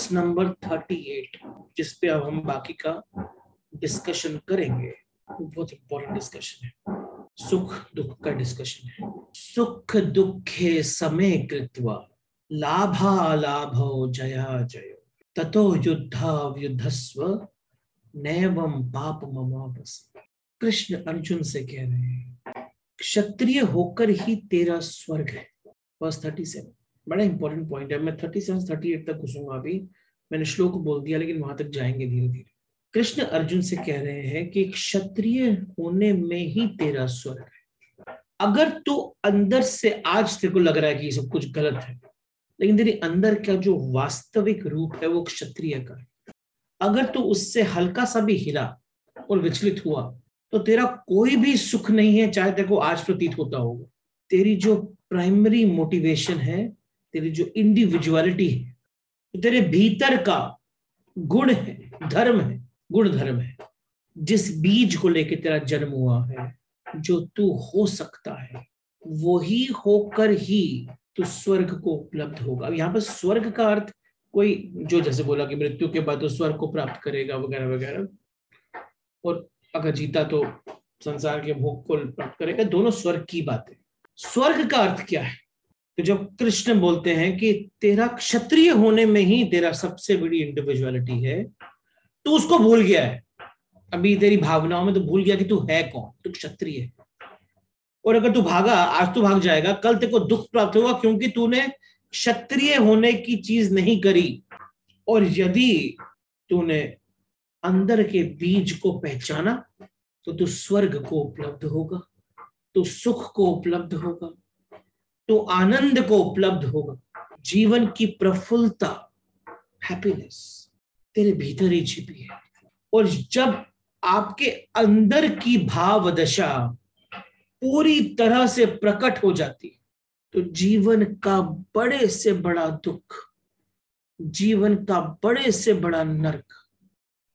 Verse number thirty eight जिस पे अब हम बाकी का डिस्कशन करेंगे। बहुत इंपॉर्टेंट डिस्कशन है। सुख दुख का डिस्कशन है। सुख दुखे समय कृत्वा, लाभा लाभो जया जय। ततो युद्धा युद्धस्व नैवम पाप ममापस। कृष्ण अर्जुन से कह रहे हैं, क्षत्रिय होकर ही तेरा स्वर्ग है। बस थर्टी सेवन बड़ा इंपॉर्टेंट पॉइंट है। मैं थर्टी सेवन थर्टी एट तक घुसूँगा अभी। मैंने श्लोक बोल दिया, लेकिन वहाँ तक जाएँगे धीरे धीरे। कृष्ण अर्जुन से कह रहे हैं कि क्षत्रिय होने में ही तेरा स्वर्ग है। अगर तू तो अंदर से, आज तेरे को लग रहा है कि ये सब कुछ गलत है, लेकिन तेरे अंदर का जो वास्तविक रूप है, वो क्षत्रिय का है। अगर तू तो उससे हल्का सा भी हिला और विचलित हुआ तो तेरा कोई भी सुख नहीं है, चाहे तेरे को आज प्रतीत होता होगा। तेरी जो प्राइमरी मोटिवेशन है, तेरी जो इंडिविजुअलिटी है तेरे भीतर का गुण है, धर्म है, गुण धर्म है। जिस बीज को लेके तेरा जन्म हुआ है, जो तू हो सकता है वही होकर ही तू स्वर्ग को उपलब्ध होगा। यहाँ पर स्वर्ग का अर्थ कोई, जो जैसे बोला कि मृत्यु के बाद तो स्वर्ग को प्राप्त करेगा वगैरह वगैरह। और अगर जीता तो संसार के भोग को प्राप्त करेगा। दोनों स्वर्ग की बात। है स्वर्ग का अर्थ क्या है? तो जब कृष्ण बोलते हैं कि तेरा क्षत्रिय होने में ही तेरा सबसे बड़ी इंडिविजुअलिटी है तो उसको भूल गया है। अभी तेरी भावनाओं में तो भूल गया कि तू है कौन? तू क्षत्रिय है। और अगर तू भागा, आज तू भाग जाएगा, कल तेरे को दुख प्राप्त होगा क्योंकि तूने क्षत्रिय होने की चीज़ नहीं करी। और यदि तूने अंदर के बीज को पहचाना तो तू स्वर्ग को उपलब्ध होगा तो सुख को उपलब्ध होगा। तो आनंद को उपलब्ध होगा। जीवन की प्रफुल्लता हैप्पीनेस तेरे भीतर ही छिपी है। और जब आपके अंदर की भाव दशा पूरी तरह से प्रकट हो जाती तो जीवन का बड़े से बड़ा दुख, जीवन का बड़े से बड़ा नरक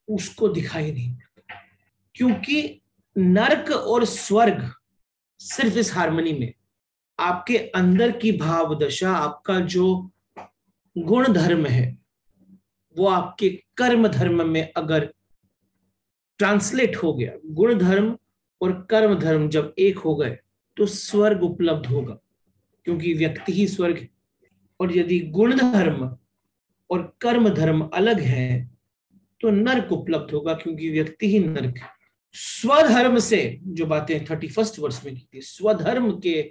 उसको दिखाई नहीं देता। क्योंकि नरक और स्वर्ग सिर्फ़ इस हारमोनी में आपके अंदर की भाव दशा आपका जो गुण धर्म है, वो आपके कर्म धर्म में अगर ट्रांसलेट हो गया गुण धर्म और कर्म धर्म जब एक हो गए तो स्वर्ग उपलब्ध होगा, क्योंकि व्यक्ति ही स्वर्ग है। और यदि गुण धर्म और कर्म धर्म अलग है तो नर्क उपलब्ध होगा, क्योंकि व्यक्ति ही नर्क है। स्वधर्म से जो बातें थर्टी फ़र्स्ट वर्ष में की थी, स्वधर्म के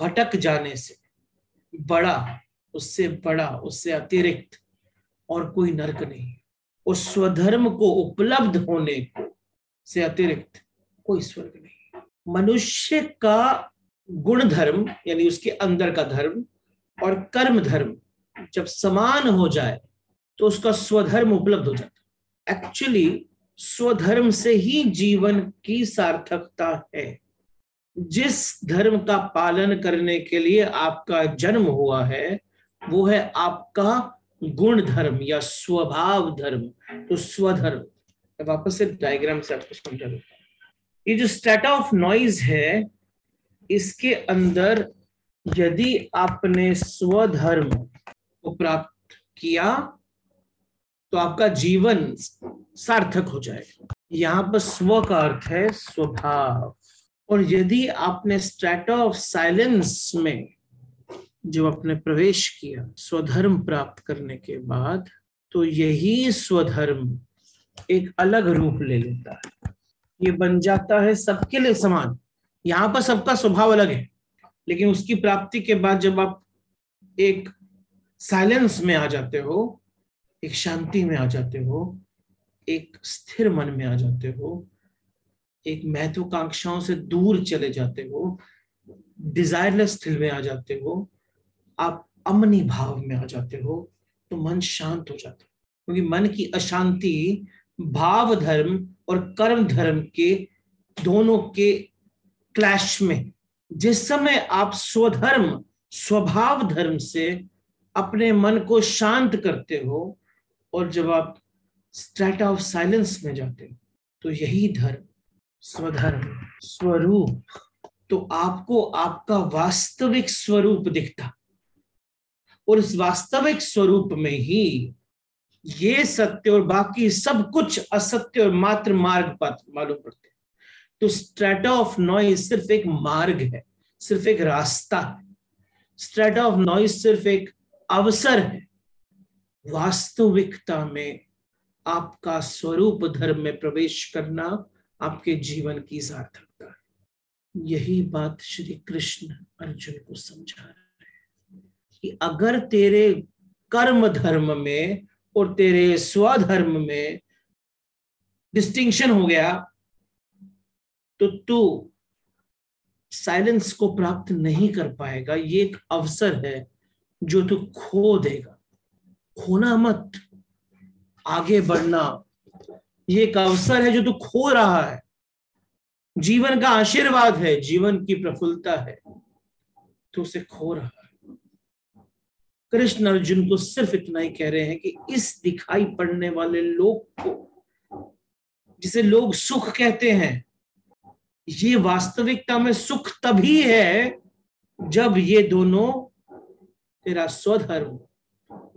भटक जाने से, बड़ा, उससे बड़ा, उससे अतिरिक्त और कोई नरक नहीं। उस स्वधर्म को उपलब्ध होने को से अतिरिक्त कोई स्वर्ग नहीं। मनुष्य का गुण धर्म यानी उसके अंदर का धर्म और कर्म धर्म जब समान हो जाए तो उसका स्वधर्म उपलब्ध हो जाता एक्चुअली स्वधर्म से ही जीवन की सार्थकता है। जिस धर्म का पालन करने के लिए आपका जन्म हुआ है, वो है आपका गुण धर्म या स्वभाव धर्म तो स्वधर्म। वापस से डायग्राम से आपको समझा देता ये जो स्टेटा ऑफ़ नॉइज़ है, इसके अंदर यदि आपने स्वधर्म को प्राप्त किया तो आपका जीवन सार्थक हो जाएगा। यहाँ पर स्व का अर्थ है स्वभाव। और यदि आपने स्ट्रेटा ऑफ़ साइलेंस में जब आपने प्रवेश किया स्वधर्म प्राप्त करने के बाद तो यही स्वधर्म एक अलग रूप ले लेता है। ये बन जाता है सबके लिए समान। यहाँ पर सबका स्वभाव अलग है, लेकिन उसकी प्राप्ति के बाद जब आप एक साइलेंस में आ जाते हो, एक शांति में आ जाते हो, एक स्थिर मन में आ जाते हो एक महत्वाकांक्षाओं से दूर चले जाते हो डिजायरलेस स्थिल में आ जाते हो, आप अमनी भाव में आ जाते हो तो मन शांत हो जाता है। क्योंकि मन की अशांति भाव धर्म और कर्म धर्म के दोनों के क्लैश में। जिस समय आप स्वधर्म, स्वभाव धर्म से अपने मन को शांत करते हो और जब आप स्ट्रेटा ऑफ़ साइलेंस में जाते हो तो यही धर्म स्वधर्म, स्वरूप तो आपको आपका वास्तविक स्वरूप दिखता। और इस वास्तविक स्वरूप में ही ये सत्य और बाकी सब कुछ असत्य और मात्र मार्ग मालूम पड़ते तो स्ट्रेटा ऑफ़ नॉइज़ सिर्फ़ एक मार्ग है, सिर्फ़ एक रास्ता है। स्ट्रेटा ऑफ़ नॉइज़ सिर्फ़ एक अवसर है। वास्तविकता में आपका स्वरूप धर्म में प्रवेश करना आपके जीवन की सार्थकता। है यही बात श्री कृष्ण अर्जुन को समझा रहे हैं कि अगर तेरे कर्म धर्म में और तेरे स्वधर्म में डिस्टिंक्शन हो गया तो तू साइलेंस को प्राप्त नहीं कर पाएगा। ये एक अवसर है जो तू खो देगा। खोना मत। आगे बढ़ना। ये एक अवसर है जो तू खो रहा है। जीवन का आशीर्वाद है, जीवन की प्रफुल्लता है तो उसे खो रहा है। कृष्ण अर्जुन को सिर्फ़ इतना ही कह रहे हैं कि इस दिखाई पड़ने वाले लोग को, जिसे लोग सुख कहते हैं, ये वास्तविकता में सुख तभी है जब ये दोनों तेरा स्वधर्म,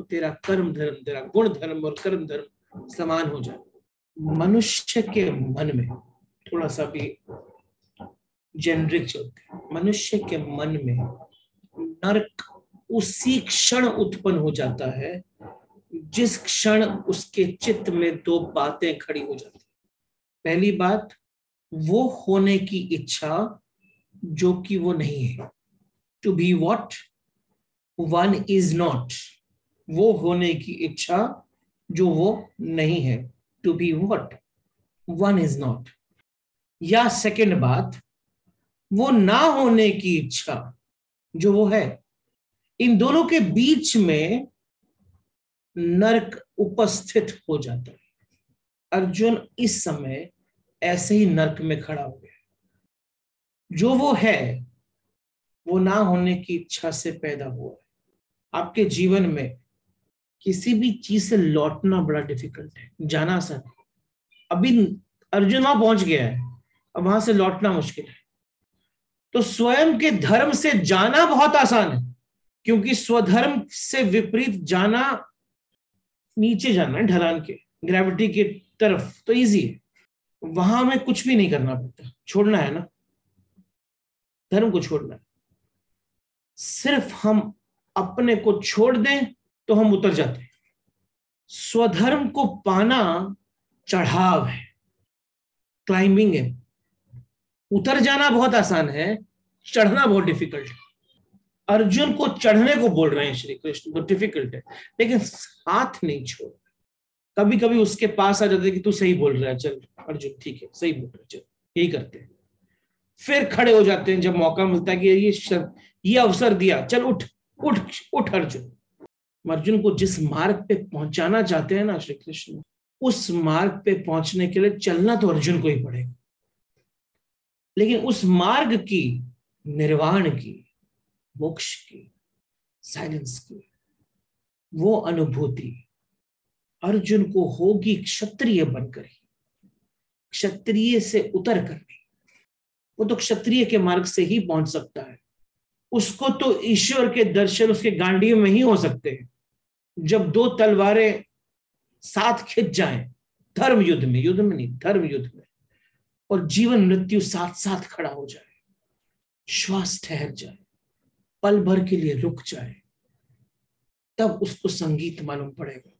तेरा कर्म धर्म, तेरा गुण धर्म और कर्म धर्म समान हो जाए मनुष्य के मन में थोड़ा सा भी जेनरिक चलते मनुष्य के मन में नरक उसी क्षण उत्पन्न हो जाता है, जिस क्षण उसके चित्त में दो बातें खड़ी हो जाती पहली बात, वो होने की इच्छा जो कि वो नहीं है। To be what one is not वो होने की इच्छा जो वो नहीं है। To be what one is not या सेकंड बात, वो ना होने की इच्छा जो वो है, इन दोनों के बीच में नरक उपस्थित हो जाता है। अर्जुन इस समय ऐसे ही नरक में खड़ा हो गया। जो वो है, वो ना होने की इच्छा से पैदा हुआ है। आपके जीवन में किसी भी चीज़ से लौटना बड़ा डिफ़िकल्ट है। जाना आसान अभी अर्जुन वहाँ पहुँच गया है। अब वहाँ से लौटना मुश्किल है। तो स्वयं के धर्म से जाना बहुत आसान है। क्योंकि स्वधर्म से विपरीत जाना, नीचे जाना है ढलान के ग्रेविटी की तरफ़ तो इजी है। वहाँ में कुछ भी नहीं करना पड़ता। छोड़ना है ना? धर्म को छोड़ना है। सिर्फ़ हम अपने को छोड़ दें तो हम उतर जाते हैं। स्वधर्म को पाना चढ़ाव है। क्लाइंबिंग है। उतर जाना बहुत आसान है, चढ़ना बहुत डिफ़िकल्ट है। अर्जुन को चढ़ने को बोल रहे हैं श्री कृष्ण बहुत डिफ़िकल्ट है। लेकिन हाथ नहीं छोड़। कभी कभी उसके पास आ जाते कि तू सही बोल रहा है, चल, अर्जुन, ठीक है, सही बोल रहा है, चल, यही करते हैं। फिर खड़े हो जाते हैं, जब मौका मिलता है कि ये ये अवसर दिया, चल उठ उठ उठ अर्जुन। अर्जुन को जिस मार्ग पे पहुंचाना चाहते हैं ना श्री कृष्ण, उस मार्ग पे पहुँचने के लिए चलना तो अर्जुन को ही पड़ेगा। लेकिन उस मार्ग की निर्वाण की, मोक्ष की साइलेंस की, वो अनुभूति अर्जुन को होगी क्षत्रिय बनकर ही, क्षत्रिय से उतर कर वो तो क्षत्रिय के मार्ग से ही पहुँच सकता है। उसको तो ईश्वर के दर्शन उसके गांडियों में ही हो सकते हैं। जब दो तलवारें साथ खिंच जाएँ, धर्म युद्ध में युद्ध में नहीं, धर्म युद्ध में, और जीवन मृत्यु साथ साथ खड़ा हो जाए, श्वास ठहर जाए, पल भर के लिए रुक जाए, तब उसको संगीत मालूम पड़ेगा।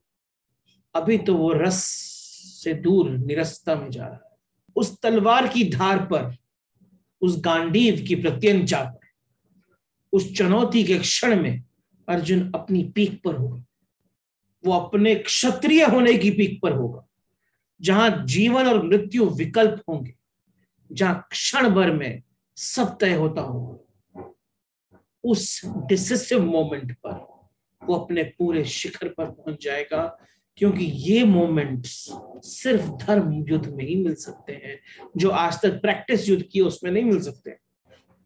अभी तो वो रस से दूर, निरस्ता में जा रहा है। उस तलवार की धार पर, उस गांडीव की प्रत्यंचा पर, उस चुनौती के क्षण में अर्जुन अपनी पीक पर होगा वो अपने क्षत्रिय होने की पीक पर होगा। जहाँ जीवन और मृत्यु विकल्प होंगे, जहाँ क्षण भर में सब तय होता होगा। उस डिसिसिव मोमेंट पर वो अपने पूरे शिखर पर पहुँच जाएगा, क्योंकि ये मोमेंट्स सिर्फ़ धर्म युद्ध में ही मिल सकते हैं, जो आज तक प्रैक्टिस युद्ध की उसमें नहीं मिल सकते।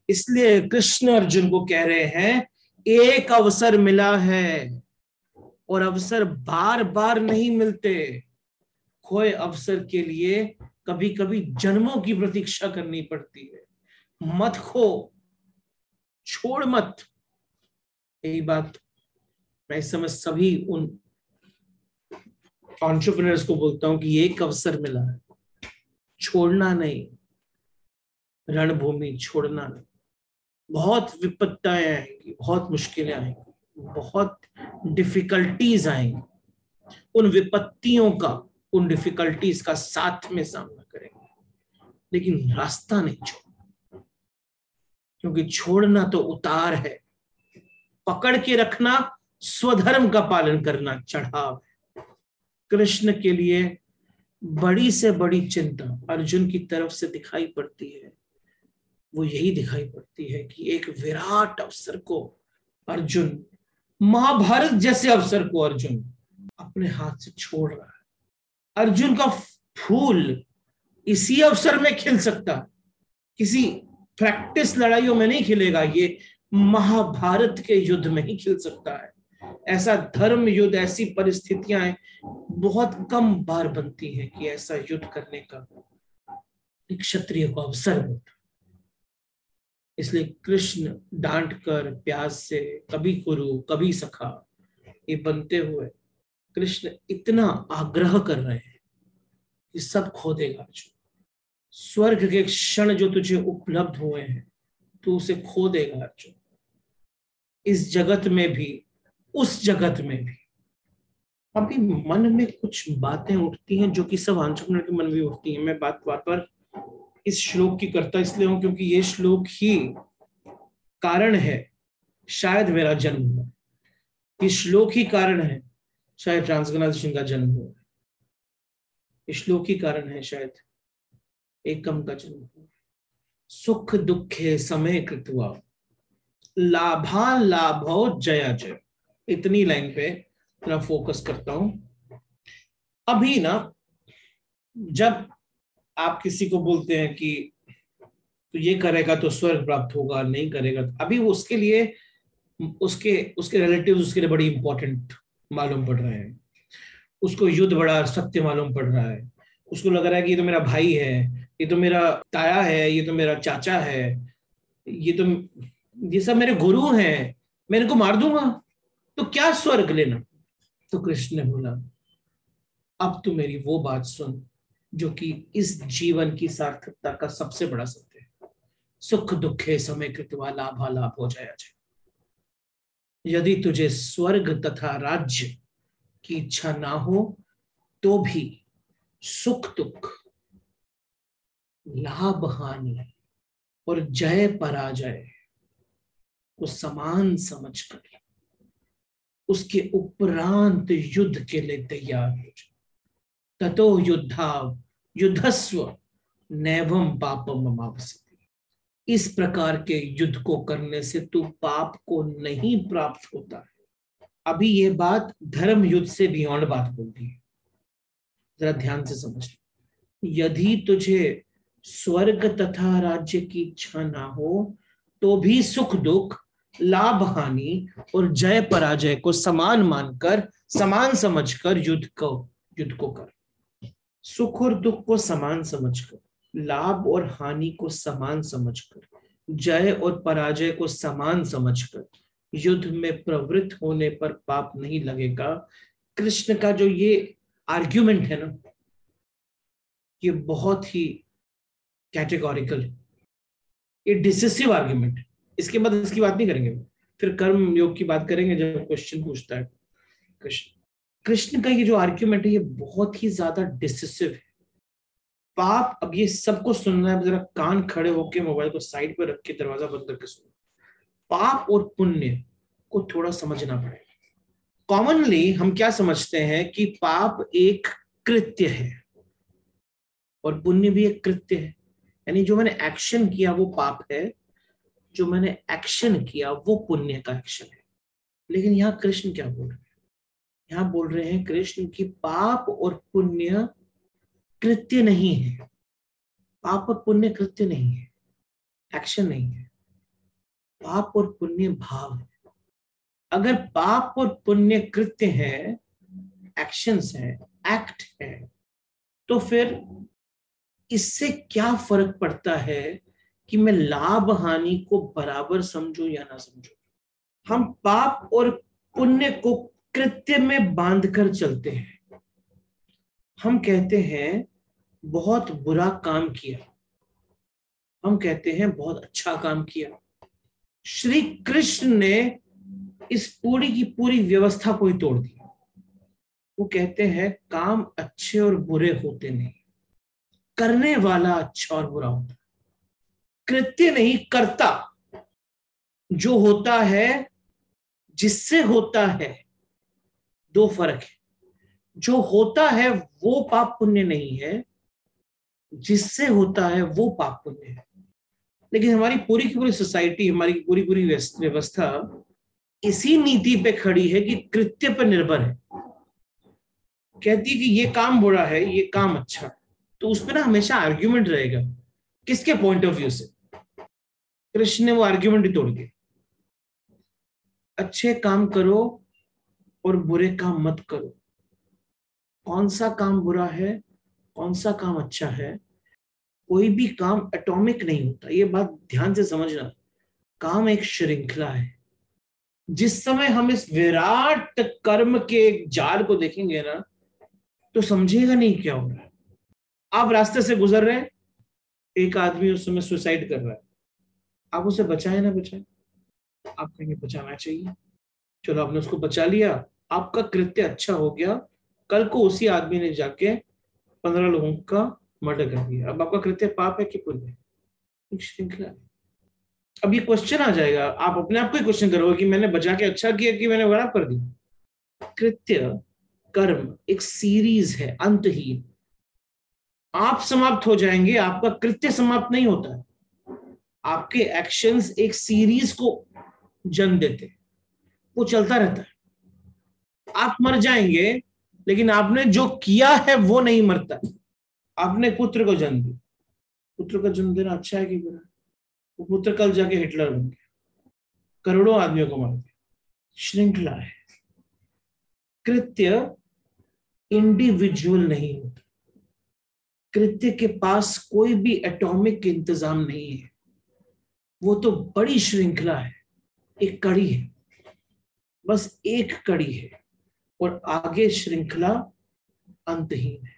इसलिए कृष्ण अर्जुन को कह रहे हैं, एक अवसर मिला है। और अवसर बार बार नहीं मिलते। खोए अवसर के लिए कभी कभी जन्मों की प्रतीक्षा करनी पड़ती है। मत खो। छोड़ मत। यही बात मैं इस समय सभी उन ऑन्टरप्रिनर्स को बोलता हूँ कि एक अवसर मिला है। छोड़ना नहीं। रणभूमि छोड़ना नहीं। बहुत विपत्ताएँ आएँगी, बहुत मुश्किलें आएँगी, बहुत डिफिकल्टीज आएँगी उन विपत्तियों का, उन डिफिकल्टीज का साथ में सामना करेंगे। लेकिन रास्ता नहीं छोड़ना। क्योंकि छोड़ना तो उतार है। पकड़ के रखना, स्वधर्म का पालन करना चढ़ाव है। कृष्ण के लिए बड़ी से बड़ी चिंता अर्जुन की तरफ़ से दिखाई पड़ती है। वो यही दिखाई पड़ती है कि एक विराट अवसर को अर्जुन महाभारत जैसे अवसर को अर्जुन अपने हाथ से छोड़ रहा है। अर्जुन का फूल इसी अवसर में खिल सकता किसी प्रैक्टिस लड़ाइयों में नहीं खिलेगा, ये महाभारत के युद्ध में ही खिल सकता है। ऐसा धर्म युद्ध, ऐसी परिस्थितियाँ बहुत कम बार बनती हैं कि ऐसा युद्ध करने का एक क्षत्रिय को अवसर होता इसलिए कृष्ण डांट कर प्यास से कभी कुरु, कभी सखा, ये बनते हुए कृष्ण इतना आग्रह कर रहे हैं कि सब खो देगा जो स्वर्ग के क्षण जो तुझे उपलब्ध हुए हैं, तू उसे खो देगा अर्जुन। इस जगत में भी, उस जगत में भी। अभी मन में कुछ बातें उठती हैं जो कि सब आंट्रप्रनर के मन में उठती हैं। मैं बात बात पर इस श्लोक की करता इसलिए हूँ क्योंकि ये श्लोक ही कारण है, शायद मेरा जन्म हुआ। ये श्लोक ही कारण है, शायद ट्रांसगनाइजेशन का जन्म हुआ। श्लोक ही कारण है, शायद एकम का जन्म हुआ। सुख दुखे समय कृतवा लाभा लाभो जया जय। इतनी लाइन पे मैं फोकस करता हूँ। अभी ना, जब आप किसी को बोलते हैं कि तो ये करेगा तो स्वर्ग प्राप्त होगा, नहीं करेगा तो अभी वो उसके लिए, उसके उसके रिलेटिव उसके लिए बड़ी इंपॉर्टेंट मालूम पड़ रहे हैं। उसको युद्ध बड़ा सत्य मालूम पड़ रहा है। उसको लग रहा है कि ये तो मेरा भाई है, ये तो मेरा ताया है, ये तो मेरा चाचा है, ये तो ये सब मेरे गुरु हैं, मैं इनको मार दूँगा। तो क्या स्वर्ग लेना? तो कृष्ण ने बोला, अब तू मेरी वो बात सुन। जो कि इस जीवन की सार्थकता का सबसे बड़ा सत्य है। सुख दुखे समय कृतवा लाभा लाभ हो जाया जाए। यदि तुझे स्वर्ग तथा राज्य की इच्छा ना हो तो भी सुख दुख, लाभ हानि और जय पराजय को समान समझ कर उसके उपरांत युद्ध के लिए तैयार हो जाए। ततो युद्धा युद्धस्व नैवम पापम अमावस्ती इस प्रकार के युद्ध को करने से तू पाप को नहीं प्राप्त होता है। अभी ये बात धर्म युद्ध से बियॉन्ड बात बोलती है। जरा ध्यान से समझ यदि तुझे स्वर्ग तथा राज्य की इच्छा ना हो तो भी सुख दुख, लाभ हानि और जय पराजय को समान मानकर, समान समझकर युद्ध को युद्ध को कर। सुख और दुख को समान समझकर, लाभ और हानि को समान समझकर, जय और पराजय को समान समझकर युद्ध में प्रवृत्त होने पर पाप नहीं लगेगा। कृष्ण का जो ये आर्ग्यूमेंट है ना, ये बहुत ही कैटेगोरिकल ये डिसिसिव आर्ग्यूमेंट इसके बाद इसकी बात नहीं करेंगे। फिर कर्म योग की बात करेंगे जब क्वेश्चन पूछता है। कृष्ण कृष्ण का ये जो आर्ग्यूमेंट है, ये बहुत ही ज़्यादा डिसिसिव है। पाप अब ये सबको सुनना है जरा कान खड़े होके मोबाइल को साइड पर रख के दरवाज़ा बंद करके सुनो। पाप और पुण्य को थोड़ा समझना पड़ेगा। कॉमनली हम क्या समझते हैं कि पाप एक कृत्य है और पुण्य भी एक कृत्य है। यानी जो मैंने एक्शन किया, वो पाप है। जो मैंने एक्शन किया, वो पुण्य का एक्शन है। लेकिन यहाँ कृष्ण क्या बोल रहे हैं? यहाँ बोल रहे हैं, कृष्ण की पाप और पुण्य कृत्य नहीं है। पाप और पुण्य कृत्य नहीं है। एक्शन नहीं है। पाप और पुण्य भाव है। अगर पाप और पुण्य कृत्य है एक्शंस है एक्ट है तो फिर इससे क्या फ़र्क पड़ता है कि मैं लाभ हानि को बराबर समझू या ना समझू? हम पाप और पुण्य को कृत्य में बाँध कर चलते हैं। हम कहते हैं, बहुत बुरा काम किया। हम कहते हैं, बहुत अच्छा काम किया। श्री कृष्ण ने इस पूरी की पूरी व्यवस्था को ही तोड़ दिया। वो कहते हैं, काम अच्छे और बुरे होते नहीं। करने वाला अच्छा और बुरा होता। कृत्य नहीं, करता। जो होता है, जिससे होता है दो फ़र्क है। जो होता है वो पाप पुण्य नहीं है, जिससे होता है वो पाप पुण्य है। लेकिन हमारी पूरी की पूरी सोसाइटी, हमारी पूरी पूरी व्यवस्था इसी नीति पे खड़ी है कि कृत्य पर निर्भर है। कहती है कि ये काम बुरा है, ये काम अच्छा है। तो उसमें ना हमेशा आर्ग्यूमेंट रहेगा, किसके पॉइंट ऑफ़ व्यू से? कृष्ण ने वो आर्ग्यूमेंट ही तोड़ दिया। अच्छे काम करो और बुरे काम मत करो। कौन सा काम बुरा है, कौन सा काम अच्छा है, कोई भी काम एटॉमिक नहीं होता। ये बात ध्यान से समझना। काम एक श्रृंखला है। जिस समय हम इस विराट कर्म के एक जाल को देखेंगे ना तो समझेगा नहीं क्या हो रहा है। आप रास्ते से गुजर रहे हैं, एक आदमी उस समय सुसाइड कर रहा है। आप उसे बचाए ना बचाए? आप कहेंगे बचाना चाहिए। चलो आपने उसको बचा लिया। आपका कृत्य अच्छा हो गया। कल को उसी आदमी ने जाके पंद्रह लोगों का मर्डर कर दिया। अब आपका कृत्य पाप है कि पुण्य है? श्रृंखला है अब ये क्वेश्चन आ जाएगा। आप अपने आप को ही क्वेश्चन करोगे कि मैंने बचा के अच्छा किया कि मैंने खराब कर दिया? कृत्य, कर्म एक सीरीज़ है, अंतहीन। आप समाप्त हो जाएँगे, आपका कृत्य समाप्त नहीं होता है। आपके एक्शंस एक सीरीज़ को जन्म देते वो चलता रहता है। आप मर जाएँगे, लेकिन आपने जो किया है वो नहीं मरता। आपने पुत्र को जन्म दिया। पुत्र का जन्म देना अच्छा है कि बुरा? वो पुत्र कल जाके हिटलर बन गया। करोड़ों आदमियों को मार दिया। श्रृंखला है। कृत्य इंडिविजुअल नहीं होता। कृत्य के पास कोई भी एटॉमिक इंतज़ाम नहीं है। वो तो बड़ी श्रृंखला है। एक कड़ी है। बस एक कड़ी है और आगे श्रृंखला अंतहीन है।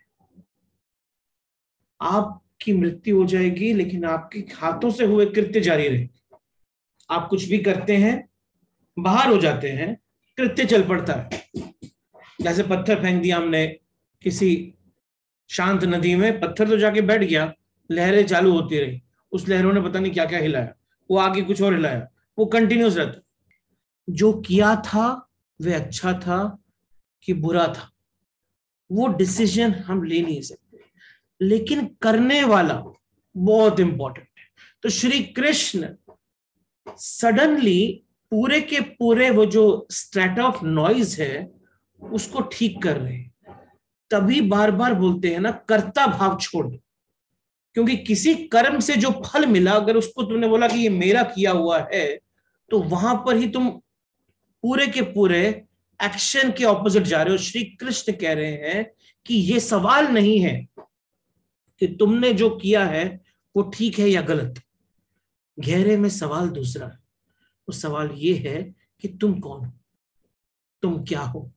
आपकी मृत्यु हो जाएगी, लेकिन आपके हाथों से हुए कृत्य जारी रहेंगे। आप कुछ भी करते हैं, बाहर हो जाते हैं, कृत्य चल पड़ता है। जैसे पत्थर फेंक दिया हमने किसी शांत नदी में, पत्थर तो जाके बैठ गया, लहरें चालू होती रही। उस लहरों ने पता नहीं क्या क्या हिलाया। वो आगे कुछ और हिलाया। वो कंटिन्यूस रहता जो किया था वह अच्छा था कि बुरा था? वो डिसीज़न हम ले नहीं सकते। लेकिन करने वाला बहुत इंपॉर्टेंट है। तो श्री कृष्ण सडनली पूरे के पूरे वो जो स्ट्रेट ऑफ़ नॉइज़ है, उसको ठीक कर रहे हैं। तभी बार बार बोलते हैं ना, कर्ता भाव छोड़ दो। क्योंकि किसी कर्म से जो फल मिला, अगर उसको तुमने बोला कि ये मेरा किया हुआ है तो वहाँ पर ही तुम पूरे के पूरे एक्शन के ऑपोजिट जा रहे हो। श्री कृष्ण कह रहे हैं कि ये सवाल नहीं है कि तुमने जो किया है, वो ठीक है या गलत। गहरे में सवाल दूसरा। है वो सवाल ये है कि तुम कौन हो? तुम क्या हो?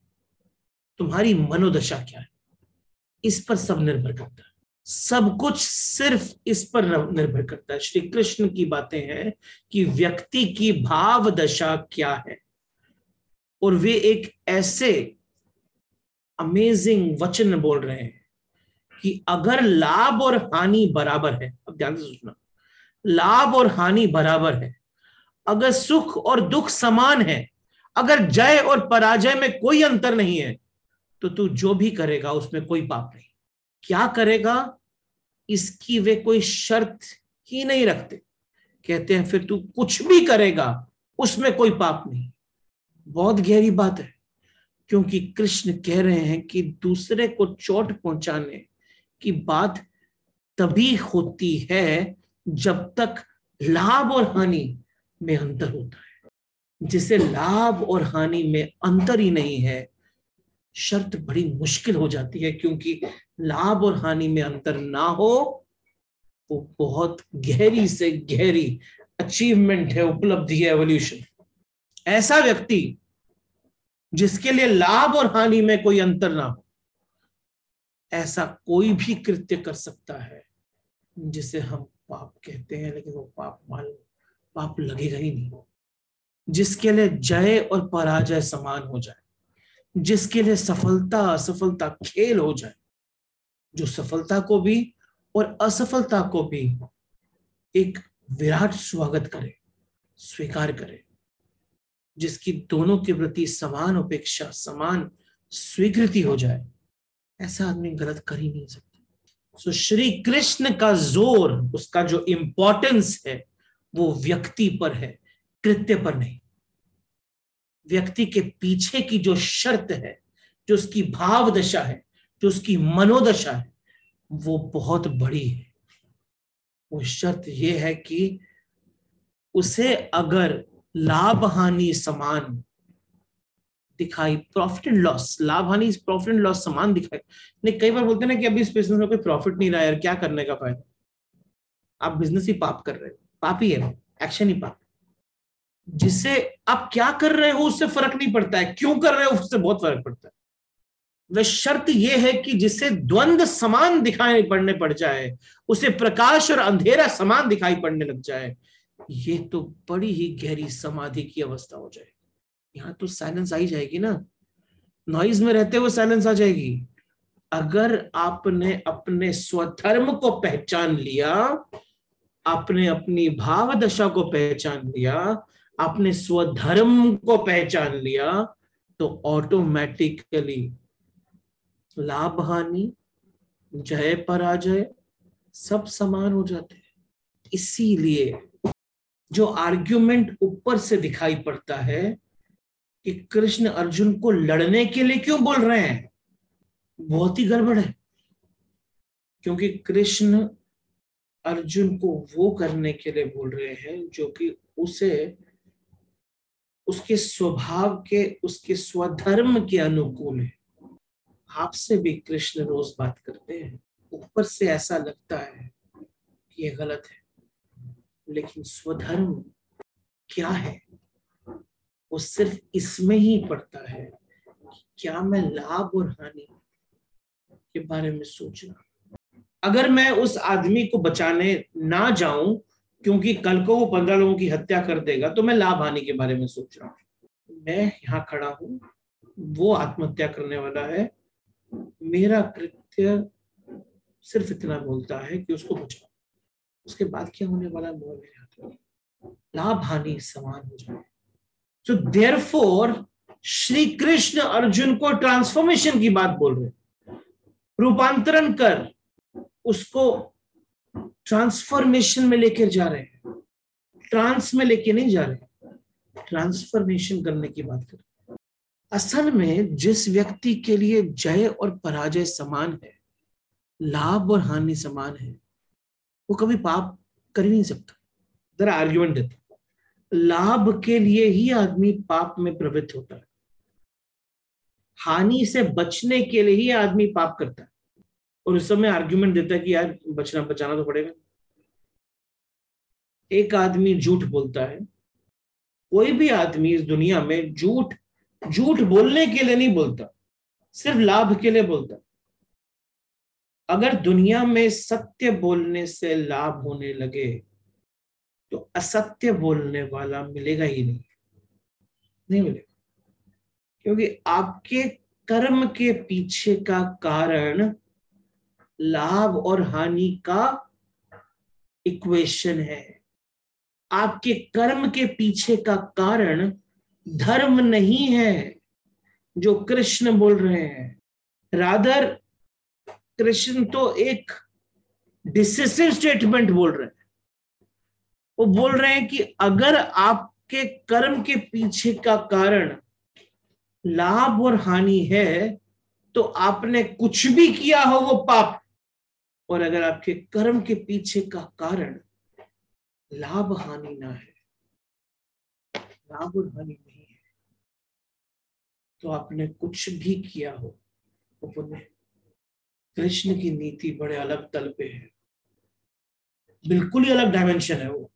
तुम्हारी मनोदशा क्या है? इस पर सब निर्भर करता है। सब कुछ सिर्फ़ इस पर निर्भर करता है। श्री कृष्ण की बातें हैं कि व्यक्ति की भाव दशा क्या है? और वे एक ऐसे अमेजिंग वचन बोल रहे हैं कि अगर लाभ और हानि बराबर है, अब ध्यान से सोचना लाभ और हानि बराबर है, अगर सुख और दुख समान है, अगर जय और पराजय में कोई अंतर नहीं है तो तू जो भी करेगा उसमें कोई पाप नहीं। क्या करेगा? इसकी वे कोई शर्त ही नहीं रखते। कहते हैं, फिर तू कुछ भी करेगा, उसमें कोई पाप नहीं। बहुत गहरी बात है, क्योंकि कृष्ण कह रहे हैं कि दूसरे को चोट पहुँचाने की बात तभी होती है जब तक लाभ और हानि में अंतर होता है। जिसे लाभ और हानि में अंतर ही नहीं है, शर्त बड़ी मुश्किल हो जाती है, क्योंकि लाभ और हानि में अंतर ना हो, वो बहुत गहरी से गहरी अचीवमेंट है, उपलब्धि है एवोल्यूशन ऐसा व्यक्ति जिसके लिए लाभ और हानि में कोई अंतर ना हो, ऐसा कोई भी कृत्य कर सकता है, जिसे हम पाप कहते हैं, लेकिन वो पाप मान, पाप लगेगा ही नहीं। जिसके लिए जय और पराजय समान हो जाए, जिसके लिए सफलता, असफलता खेल हो जाए, जो सफलता को भी और असफलता को भी एक विराट स्वागत करे, स्वीकार करे जिसकी दोनों के प्रति समान उपेक्षा समान स्वीकृति हो जाए ऐसा आदमी गलत कर ही नहीं सकता। सो so, श्री कृष्ण का ज़ोर उसका जो इंपॉर्टेंस है वो व्यक्ति पर है कृत्य पर नहीं। व्यक्ति के पीछे की जो शर्त है जो उसकी भाव दशा है जो उसकी मनोदशा है वो बहुत बड़ी है। वो शर्त ये है कि उसे अगर लाभ हानि समान दिखाई प्रॉफिट एंड लॉस लाभ हानि प्रॉफिट एंड लॉस समान दिखाई। नहीं, कई बार बोलते हैं ना कि अभी इस बिज़नेस में कोई प्रॉफिट नहीं रहा यार, क्या करने का फ़ायदा? आप बिज़नेस ही पाप कर रहे हो, पाप ही है एक्शन ही पाप। जिससे आप क्या कर रहे हो, उससे फ़र्क नहीं पड़ता है, क्यों कर रहे हो, उससे बहुत फ़र्क पड़ता है। वह शर्त यह है कि जिससे द्वंद समान दिखाई पड़ने पड़ जाए, उसे प्रकाश और अंधेरा समान दिखाई पड़ने लग जाए ये तो बड़ी ही गहरी समाधि की अवस्था हो जाए यहाँ तो साइलेंस आ ही जाएगी ना। नॉइज़ में रहते हुए साइलेंस आ जाएगी। अगर आपने अपने स्वधर्म को पहचान लिया, आपने अपनी भाव दशा को पहचान लिया, आपने स्वधर्म को पहचान लिया तो ऑटोमेटिकली लाभ हानि, जय पराजय सब समान हो जाते हैं। इसीलिए जो आर्ग्यूमेंट ऊपर से दिखाई पड़ता है कि कृष्ण अर्जुन को लड़ने के लिए क्यों बोल रहे हैं? बहुत ही गड़बड़ है। क्योंकि कृष्ण अर्जुन को वो करने के लिए बोल रहे हैं जो कि उसे, उसके स्वभाव के, उसके स्वधर्म के अनुकूल है। आपसे भी कृष्ण रोज बात करते हैं। ऊपर से ऐसा लगता है कि ये गलत है। लेकिन स्वधर्म क्या है? वो सिर्फ़ इसमें ही पड़ता है क्या मैं लाभ और हानि के बारे में सोच सोचना। अगर मैं उस आदमी को बचाने ना जाऊँ, क्योंकि कल को वो पंद्रह लोगों की हत्या कर देगा तो मैं लाभ हानि के बारे में सोच रहा हूँ। मैं यहाँ खड़ा हूँ, वो आत्महत्या करने वाला है। मेरा कृत्य सिर्फ़ इतना बोलता है कि उसको बचाओ। उसके बाद क्या होने वाला है? मेरे हाथ लाभ हानि समान हो जाए। So therefore Shri Krishna Arjun को ट्रांसफॉर्मेशन की बात बोल रहे रूपांतरण कर उसको ट्रांसफॉर्मेशन में लेकर जा रहे हैं। ट्रांस में लेके नहीं जा रहे ट्रांसफॉर्मेशन करने की बात कर असल में जिस व्यक्ति के लिए जय और पराजय समान है, लाभ और हानि समान है वो कभी पाप कर ही नहीं सकता। जरा आर्ग्यूमेंट देता लाभ के लिए ही आदमी पाप में प्रवृत्त होता है। हानि से बचने के लिए ही आदमी पाप करता है। और उस समय आर्ग्यूमेंट देता है कि यार, बचना बचाना तो पड़ेगा। एक आदमी झूठ बोलता है। कोई भी आदमी इस दुनिया में झूठ झूठ बोलने के लिए नहीं बोलता। सिर्फ़ लाभ के लिए बोलता अगर दुनिया में सत्य बोलने से लाभ होने लगे तो असत्य बोलने वाला मिलेगा ही नहीं। नहीं मिलेगा। क्योंकि आपके कर्म के पीछे का कारण लाभ और हानि का इक्वेशन है। आपके कर्म के पीछे का कारण धर्म नहीं है, जो कृष्ण बोल रहे हैं। रादर कृष्ण तो एक डिसिसिव स्टेटमेंट बोल रहे हैं। वो बोल रहे हैं कि अगर आपके कर्म के पीछे का कारण लाभ और हानि है तो आपने कुछ भी किया हो वो पाप। और अगर आपके कर्म के पीछे का कारण लाभ हानि ना है, लाभ और हानि नहीं है तो आपने कुछ भी किया हो वो पुण्य कृष्ण की नीति बड़े अलग तल पे है। बिल्कुल ही अलग डायमेंशन है वो।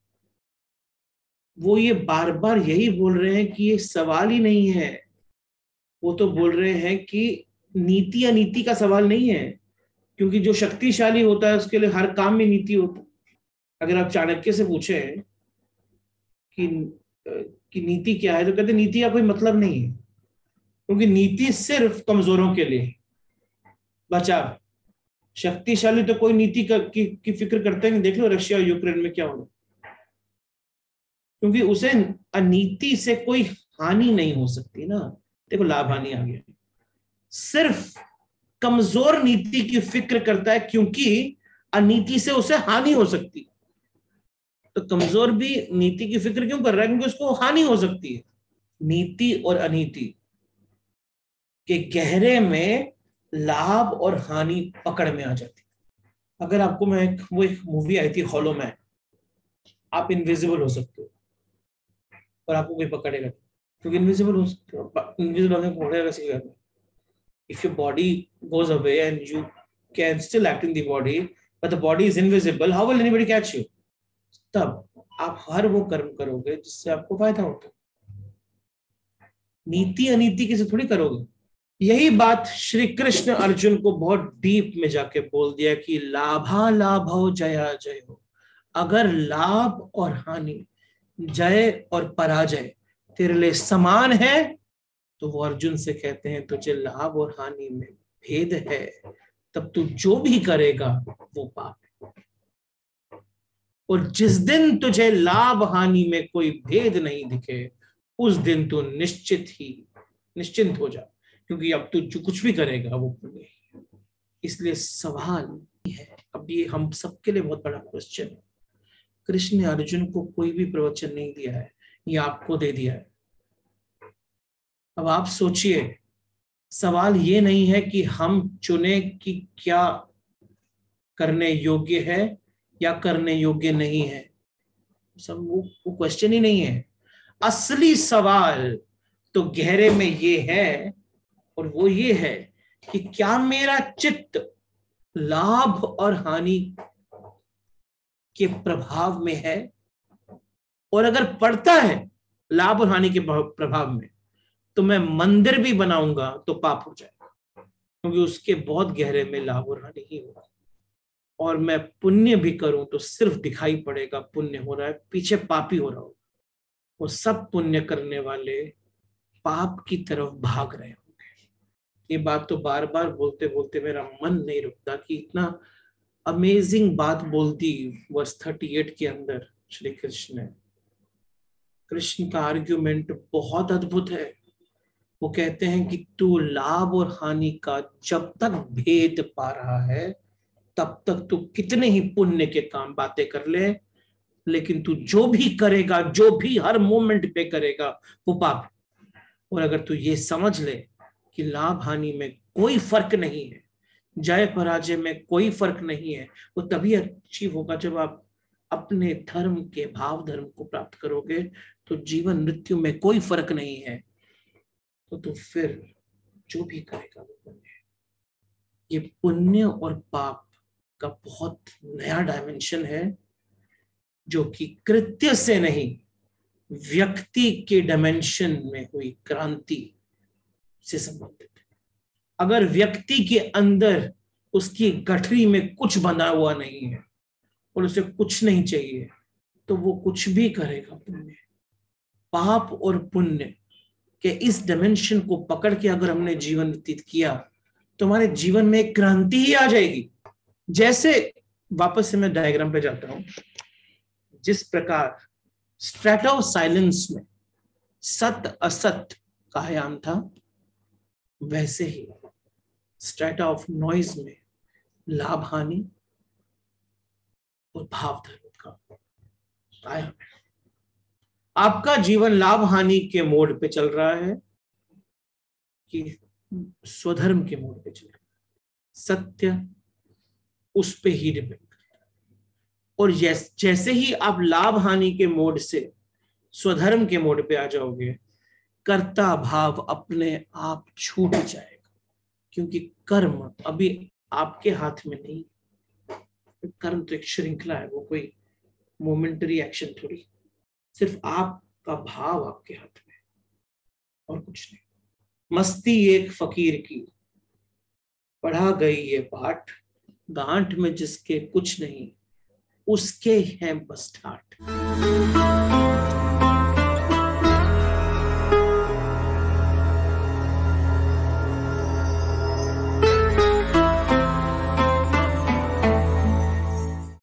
वो ये बार बार यही बोल रहे हैं कि ये सवाल ही नहीं है। वो तो बोल रहे हैं कि नीति या नीति का सवाल नहीं है, क्योंकि जो शक्तिशाली होता है उसके लिए हर काम में नीति होता अगर आप चाणक्य से पूछे कि कि नीति क्या है तो कहते नीति का कोई मतलब नहीं है। क्योंकि नीति सिर्फ़ कमजोरों के लिए बचाव शक्तिशाली तो कोई नीति का, की, की फ़िक्र करते नहीं। देख लो रशिया और यूक्रेन में क्या हो क्योंकि उसे अनीति से कोई हानि नहीं हो सकती ना। देखो लाभ हानि आ गया। सिर्फ़ कमज़ोर नीति की फ़िक्र करता है क्योंकि अनीति से उसे हानि हो सकती तो कमज़ोर भी नीति की फ़िक्र क्यों कर रहा है? क्योंकि उसको हानि हो सकती है। नीति और अनीति के गहरे में लाभ और हानि पकड़ में आ जाती अगर आपको मैं एक वो एक मूवी आई थी हॉलो मैन आप इनविजिबल हो सकते हो। और आपको कोई पकड़ेगा क्योंकि इनविजिबल हो सकते हो इनविजिबल होने को पकड़ेगा कैसे if your body goes away and you can still act in the body, but the body is invisible, how will anybody catch you? तब आप हर वो कर्म करोगे जिससे आपको फ़ायदा होता नीति अनीति किसे थोड़ी करोगे। यही बात श्री कृष्ण अर्जुन को बहुत डीप में जाके बोल दिया कि लाभा लाभ हो जया जय। हो अगर लाभ और हानि, जय और पराजय तेरे लिए समान है तो वो अर्जुन से कहते हैं, तुझे लाभ और हानि में भेद है। तब तू जो भी करेगा, वो पाप है। और जिस दिन तुझे लाभ हानि में कोई भेद नहीं दिखे, उस दिन तू निश्चित ही, निश्चिंत हो जा। क्योंकि अब तो जो कुछ भी करेगा, वो पुण्य इसलिए सवाल है। अब ये हम सबके लिए बहुत बड़ा क्वेश्चन है। कृष्ण ने अर्जुन को कोई भी प्रवचन नहीं दिया है, ये आपको दे दिया है। अब आप सोचिए, सवाल ये नहीं है कि हम चुने कि क्या करने योग्य है या करने योग्य नहीं है। सब वो वो क्वेश्चन ही नहीं है। असली सवाल तो गहरे में ये है और वो ये है कि क्या मेरा चित्त लाभ और हानि के प्रभाव में है? और अगर पड़ता है लाभ और हानि के प्रभाव में तो मैं मंदिर भी बनाऊँगा तो पाप हो जाएगा, क्योंकि उसके बहुत गहरे में लाभ और हानि ही होगा। और मैं पुण्य भी करूँ तो सिर्फ़ दिखाई पड़ेगा, पुण्य हो रहा है, पीछे पाप ही हो रहा होगा। वो सब पुण्य करने वाले पाप की तरफ़ भाग रहे होंगे। ये बात तो बार बार बोलते बोलते मेरा मन नहीं रुकता कि इतना अमेजिंग बात बोलती वर्ष थर्टी एट के अंदर श्री कृष्ण ने। कृष्ण का आर्ग्यूमेंट बहुत अद्भुत है। वो कहते हैं कि तू लाभ और हानि का जब तक भेद पा रहा है, तब तक तू कितने ही पुण्य के काम बातें कर ले, लेकिन तू जो भी करेगा, जो भी हर मोमेंट पे करेगा, वो पाप। और अगर तू ये समझ ले कि लाभ हानि में कोई फ़र्क नहीं है जय पराजय में कोई फ़र्क नहीं है, वो तभी अचीव होगा जब आप अपने धर्म के, भाव धर्म को प्राप्त करोगे तो जीवन मृत्यु में कोई फ़र्क नहीं है। तो तो फिर जो भी करेगा वो पुण्य ये पुण्य और पाप का बहुत नया डायमेंशन है, जो कि कृत्य से नहीं, व्यक्ति के डायमेंशन में हुई क्रांति से संबंधित। है अगर व्यक्ति के अंदर उसकी गठरी में कुछ बना हुआ नहीं है और उसे कुछ नहीं चाहिए तो वो कुछ भी करेगा पुण्य। पाप और पुण्य कि इस डायमेंशन को पकड़ के अगर हमने जीवन व्यतीत किया तो हमारे जीवन में एक क्रांति ही आ जाएगी। जैसे वापस से मैं डायग्राम पे जाता हूँ। जिस प्रकार स्ट्रेट साइलेंस में सत असत का आयाम था वैसे ही स्ट्रेट ऑफ़ नॉइज़ में लाभ, हानि और भाव धर्म का। आयाम है आपका जीवन लाभ, हानि के मोड पे चल रहा है कि स्वधर्म के मोड पे चल रहा है। सत्य उस पे ही डिपेंड करता है। और जैसे ही आप लाभ, हानि के मोड से, स्वधर्म के मोड पे आ जाओगे कर्ता भाव अपने आप छूट जाएगा, क्योंकि कर्म अभी आपके हाथ में नहीं कर्म तो एक श्रृंखला है, वो कोई मोमेंटरी एक्शन थोड़ी सिर्फ़ आपका भाव आपके हाथ में और कुछ नहीं। मस्ती एक फकीर की, पढ़ा गई ये पाठ, गांठ में जिसके कुछ नहीं, उसके हैं बस ठाट